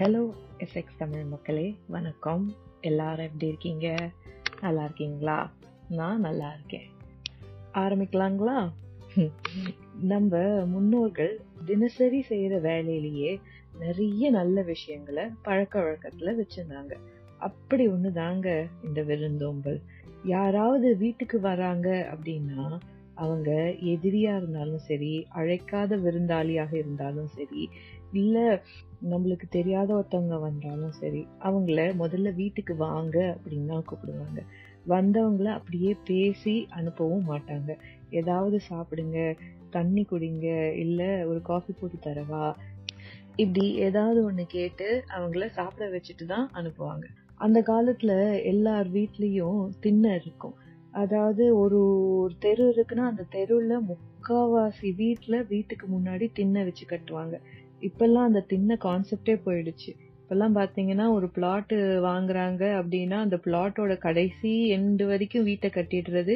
Hello SX Tamil மக்களே வணக்கம். எல்லாரும் எப்படி இருக்கீங்க? நல்லா இருக்கீங்களா? நான் நல்லா இருக்கேன். ஆரம்பிக்கலாங்களா? நம்ம முன்னோர்கள் தினசரி செய்யற வேலையிலேயே நிறைய நல்ல விஷயங்களை பழக்க வழக்கத்துல வச்சிருந்தாங்க. அப்படி ஒண்ணு தாங்க இந்த விருந்தோம்பல். யாராவது வீட்டுக்கு வராங்க அப்படின்னா அவங்க எதிரியா இருந்தாலும் சரி அழைக்காத விருந்தாளியாக இருந்தாலும் சரி இல்ல நம்மளுக்கு தெரியாத ஒருத்தவங்க வந்தாலும் சரி அவங்கள முதல்ல வீட்டுக்கு வாங்க அப்படின்னு தான் கூப்பிடுவாங்க. வந்தவங்கள அப்படியே பேசி அனுப்பவும் மாட்டாங்க. ஏதாவது சாப்பிடுங்க தண்ணி குடிங்க இல்ல ஒரு காஃபி போட்டு தரவா? இப்படி ஏதாவது ஒண்ணு கேட்டு அவங்கள சாப்பிட வச்சுட்டு தான் அனுப்புவாங்க. அந்த காலத்துல எல்லார் வீட்லயும் திண்ணை இருக்கும். அதாவது ஒரு ஒரு தெரு இருக்குன்னா அந்த தெருவில் முக்காவாசி வீட்டுல வீட்டுக்கு முன்னாடி திண்ணை வச்சு கட்டுவாங்க. இப்பெல்லாம் அந்த தின்ன கான்செப்டே போயிடுச்சு. இப்பெல்லாம் பாத்தீங்கன்னா ஒரு பிளாட் வாங்குறாங்க அப்படின்னா அந்த பிளாட்டோட கடைசி எண்டு வரைக்கும் வீட்டை கட்டிடுறது.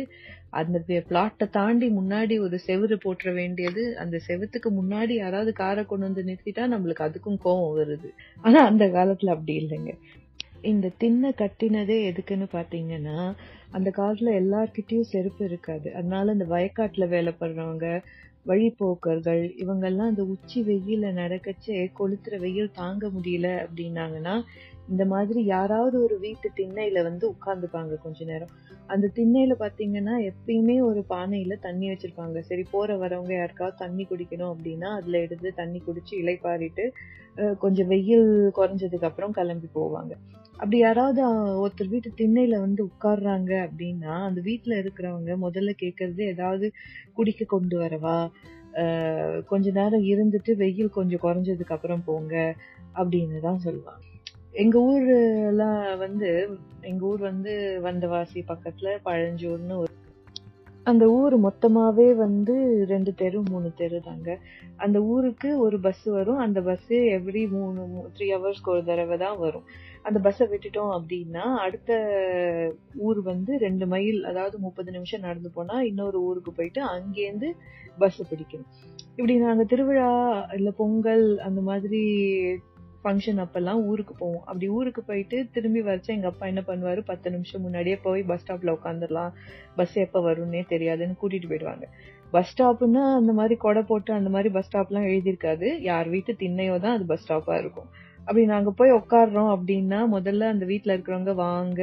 அந்த பிளாட்டை தாண்டி முன்னாடி ஒரு செவுரு போட்டுற வேண்டியது. அந்த செவுத்துக்கு முன்னாடி யாராவது காரை கொண்டு வந்து நிறுத்திட்டா நம்மளுக்கு அதுக்கும் கோவம் வருது. ஆனா அந்த காலத்துல அப்படி இல்லைங்க. இந்த தின்ன கட்டினதே எதுக்குன்னு பாத்தீங்கன்னா அந்த காலத்துல எல்லார்கிட்டயும் செருப்பு இருக்காது. அதனால இந்த வயக்காட்டுல வேலை பண்றவங்க வழிபோக்கர்கள் இவங்கெல்லாம் அந்த உச்சி வெயில நடக்கச்சு கொளுத்துற வெயில் தாங்க முடியல அப்படின்னாங்கன்னா இந்த மாதிரி யாராவது ஒரு வீட்டு திண்ணையில வந்து உட்காந்துப்பாங்க கொஞ்ச நேரம். அந்த திண்ணையில பாத்தீங்கன்னா எப்பயுமே ஒரு பானையில தண்ணி வச்சிருப்பாங்க. சரி போற வரவங்க யாருக்காவது தண்ணி குடிக்கணும் அப்படின்னா அதுல எடுத்து தண்ணி குடிச்சு இலைப்பாரிட்டு கொஞ்சம் வெயில் குறைஞ்சதுக்கு அப்புறம் கிளம்பி போவாங்க. அப்படி யாராவது ஒருத்தர் வீட்டு திண்ணையில வந்து உட்கார்றாங்க அப்படின்னா அந்த வீட்டுல இருக்கிறவங்க முதல்ல கேக்குறது ஏதாவது குடிக்க கொண்டு வரவா? கொஞ்ச நேரம் இருந்துட்டு வெயில் கொஞ்சம் குறைஞ்சதுக்கு அப்புறம் போங்க அப்படின்னு தான் சொல்லுவாங்க. எங்க ஊர்லாம் வந்து எங்க ஊர் வந்து வந்தவாசி பக்கத்துல பழஞ்சூர்னு ஒரு அந்த ஊர் மொத்தமாவே வந்து ரெண்டு தெரு மூணு தெரு தாங்க அந்த ஊருக்கு ஒரு பஸ் வரும். அந்த பஸ் எவ்ரி மூணு த்ரீ ஹவர்ஸ்க்கு ஒரு தடவை தான் வரும். அந்த பஸ்ஸை விட்டுட்டோம் அப்படின்னா அடுத்த ஊர் வந்து ரெண்டு மைல் அதாவது முப்பது நிமிஷம் நடந்து போனா இன்னொரு ஊருக்கு போயிட்டு அங்கேருந்து பஸ் பிடிக்கணும். இப்படி நாங்க திருவிழா இல்ல பொங்கல் அந்த மாதிரி ஃபங்க்ஷன் அப்பெல்லாம் ஊருக்கு போவோம். அப்படி ஊருக்கு போயிட்டு திரும்பி வரைச்சா எங்கள் அப்பா என்ன பண்ணுவார்? பத்து நிமிஷம் முன்னாடியே போய் பஸ் ஸ்டாப்பில் உட்காந்துடலாம் பஸ் எப்போ வரும்னே தெரியாதுன்னு கூட்டிகிட்டு போயிடுவாங்க. பஸ் ஸ்டாப்னா அந்த மாதிரி கொடை போட்டு அந்த மாதிரி பஸ் ஸ்டாப்லாம் எழுதியிருக்காது. யார் வீட்டு திண்ணையோ தான் அது பஸ் ஸ்டாப்பாக இருக்கும். அப்படி நாங்கள் போய் உட்காடுறோம் அப்படின்னா முதல்ல அந்த வீட்டில் இருக்கிறவங்க வாங்க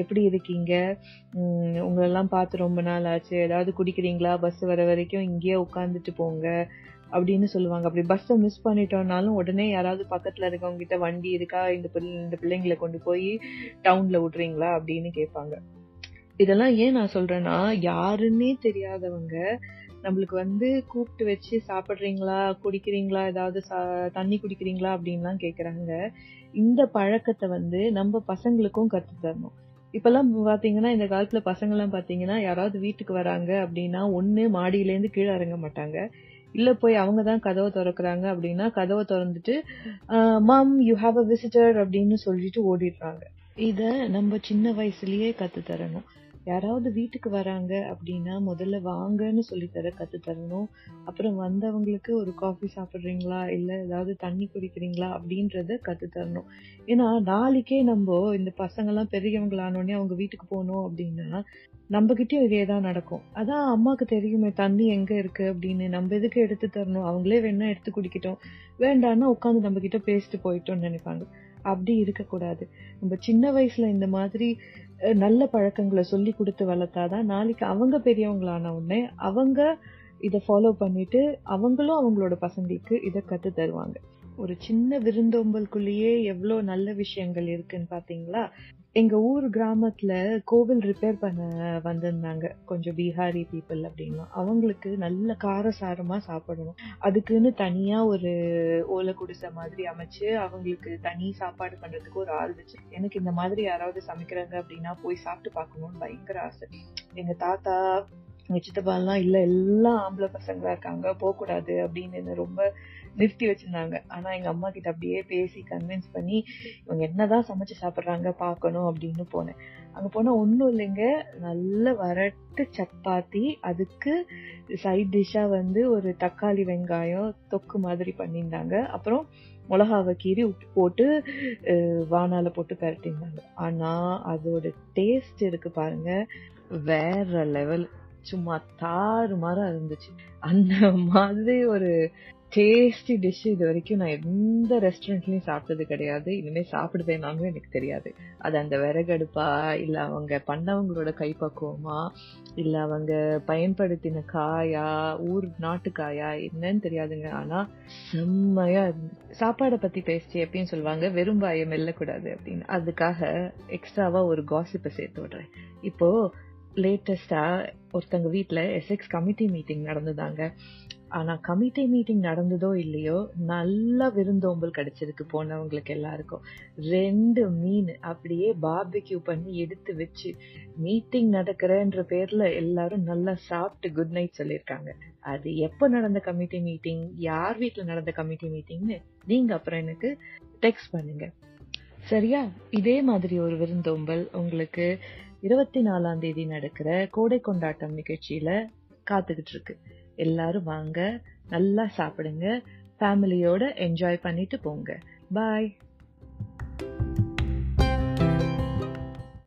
எப்படி இருக்கீங்க? உங்களெல்லாம் பார்த்து ரொம்ப நாள் ஆச்சு. ஏதாவது குடிக்கிறீங்களா? பஸ் வர வரைக்கும் இங்கேயே உட்காந்துட்டு போங்க. அப்படின்னு சொல்லுவாங்க. அப்படி பஸ்ஸை மிஸ் பண்ணிட்டோம்னாலும் உடனே யாராவது பக்கத்துல இருக்கவங்க கிட்ட வண்டி இருக்கா? இந்த பிள்ளை இந்த பிள்ளைங்களை கொண்டு போய் டவுன்ல விடுறீங்களா அப்படின்னு கேட்பாங்க. இதெல்லாம் ஏன் நான் சொல்றேன்னா யாருன்னே தெரியாதவங்க நம்மளுக்கு வந்து கூப்பிட்டு வச்சு சாப்பிட்றீங்களா? குடிக்கிறீங்களா? ஏதாவது தண்ணி குடிக்கிறீங்களா? அப்படின்லாம் கேக்குறாங்க. இந்த பழக்கத்தை வந்து நம்ம பசங்களுக்கும் கத்து தரணும். இப்பெல்லாம் பாத்தீங்கன்னா இந்த காலத்துல பசங்க எல்லாம் பாத்தீங்கன்னா யாராவது வீட்டுக்கு வராங்க அப்படின்னா ஒண்ணு மாடியில இருந்து கீழே இறங்க மாட்டாங்க. இல்ல போய் அவங்க தான் கதவை திறக்கிறாங்க அப்படின்னா கதவை திறந்துட்டு mom you have a visitor அப்படின்னு சொல்லிட்டு ஓடிடுறாங்க. இத நம்ம சின்ன வயசுலயே கத்து தரணும் யாராவது வீட்டுக்கு வராங்க அப்படின்னா முதல்ல வாங்கன்னு சொல்லித்தர தர தரணும். அப்புறம் வந்தவங்களுக்கு ஒரு காஃபி சாப்பிட்றீங்களா? இல்லை ஏதாவது தண்ணி குடிக்கிறீங்களா? அப்படின்றத கத்து தரணும். ஏன்னா நாளைக்கே நம்ம இந்த பசங்கள்லாம் பெரியவங்களானோடனே அவங்க வீட்டுக்கு போகணும் அப்படின்னா நம்ம கிட்டே இதே தான் நடக்கும். அதான் அம்மாவுக்கு தெரியுமே தண்ணி எங்கே இருக்கு அப்படின்னு. நம்ம எதுக்கு எடுத்து தரணும்? அவங்களே வேணா எடுத்து குடிக்கிட்டோம். வேண்டான்னா உட்காந்து நம்ம கிட்ட பேசிட்டு போயிட்டோம்னு நினைப்பாங்க. அப்படி இருக்கக்கூடாது. நம்ம சின்ன வயசுல இந்த மாதிரி நல்ல பழக்கங்களை சொல்லி கொடுத்து வளர்த்தாதான் நாளைக்கு அவங்க பெரியவங்களான உடனே அவங்க இதை ஃபாலோ பண்ணிட்டு அவங்களும் அவங்களோட பசங்களுக்கு இதை கற்று தருவாங்க. ஒரு சின்ன விருந்தோம்பலுக்குள்ளேயே எவ்வளோ நல்ல விஷயங்கள் இருக்குன்னு பார்த்தீங்களா எங்க ஊர் கிராமத்துல கோவில் ரிப்பேர் பண்ண வந்திருந்தாங்க. கொஞ்சம் பீகாரி பீப்புள் அப்படின்னா. அவங்களுக்கு நல்ல காரசாரமா சாப்பிடணும். அதுக்குன்னு தனியா ஒரு ஓலை குடிசை மாதிரி அமைச்சு அவங்களுக்கு தனி சாப்பாடு பண்றதுக்கு ஒரு ஆள் வச்சு எனக்கு இந்த மாதிரி யாராவது சமைக்கிறாங்க அப்படின்னா போய் சாப்பிட்டு பார்க்கணும்னு பயங்கர ஆசை. எங்க தாத்தா எங்க சித்தப்பாலாம் இல்ல எல்லாம் ஆம்பளை பசங்களா இருக்காங்க. போக கூடாது அப்படின்னு ரொம்ப நிறுத்தி வச்சிருந்தாங்க. ஆனா எங்க அம்மா கிட்ட அப்படியே பேசி கன்வின்ஸ் பண்ணி இவங்க என்னதான் சமைச்சு சாப்பிடுறாங்க பார்க்கணும் அப்படின்னு போனேன். அங்க போனா ஒன்றும் இல்லைங்க. நல்ல வரட்டு சப்பாத்தி. அதுக்கு சைட் டிஷ்ஷா வந்து ஒரு தக்காளி வெங்காயம் தொக்கு மாதிரி பண்ணியிருந்தாங்க. அப்புறம் மிளகாவை கீறி உப்பு போட்டு வானால போட்டு பரட்டியிருந்தாங்க. ஆனா அதோட டேஸ்ட் இருக்கு பாருங்க. வேற லெவல் சும்மா தாறுமாறா இருந்துச்சு. அந்த மாதிரி ஒரு டேஸ்டி டிஷ் இது வரைக்கும் நான் எந்த ரெஸ்டாரண்ட்லயும் சாப்பிட்டது கிடையாது. இனிமே சாப்பிடுவேனாலும் எனக்கு தெரியாது. அது அந்த விறகடுப்பா இல்ல அவங்க பண்ணவங்களோட கைப்பக்குவமா இல்ல அவங்க பயன்படுத்தின காயா ஊர் நாட்டு காயா என்னன்னு தெரியாதுங்க. ஆனா செம்மையா சாப்பாடை பத்தி பேசி எப்பயும் சொல்லுவாங்க வெறும் வாயை மெல்லக்கூடாது அப்படின்னு. அதுக்காக எக்ஸ்ட்ராவா ஒரு காசிப்பை சேர்த்து விடுறேன். இப்போ லேட்டஸ்டா ஒருத்தங்க வீட்டில் எஸ்எக்ஸ் கமிட்டி மீட்டிங் நடந்ததாங்க. ஆனா கமிட்டி மீட்டிங் நடந்ததோ இல்லையோ நல்ல விருந்தோம்பல் கிடைச்சிருக்கு போனவங்களுக்கு எல்லாருக்கும். ரெண்டு மீன் அப்படியே பார்பிக்யூ பண்ணி எடுத்து வச்சு மீட்டிங் நடக்கிறன்ற பேர்ல எல்லாரும் நல்லா சாப்பிட்டு குட் நைட் சொல்லியிருக்காங்க. அது எப்ப நடந்த கமிட்டி மீட்டிங் யார் வீட்டில் நடந்த கமிட்டி மீட்டிங்னு நீங்க அப்புறம் எனக்கு டெக்ஸ்ட் பண்ணுங்க. சரியா? இதே மாதிரி ஒரு விருந்தோம்பல் உங்களுக்கு இருபத்தி நாலாம் தேதி நடக்கிற கோடை கொண்டாட்டம் நிகழ்ச்சியில காத்துக்கிட்டு இருக்கு எல்லாரும் வாங்க நல்லா சாப்பிடுங்க ஃபேமிலியோட என்ஜாய் பண்ணிட்டு போங்க. பாய்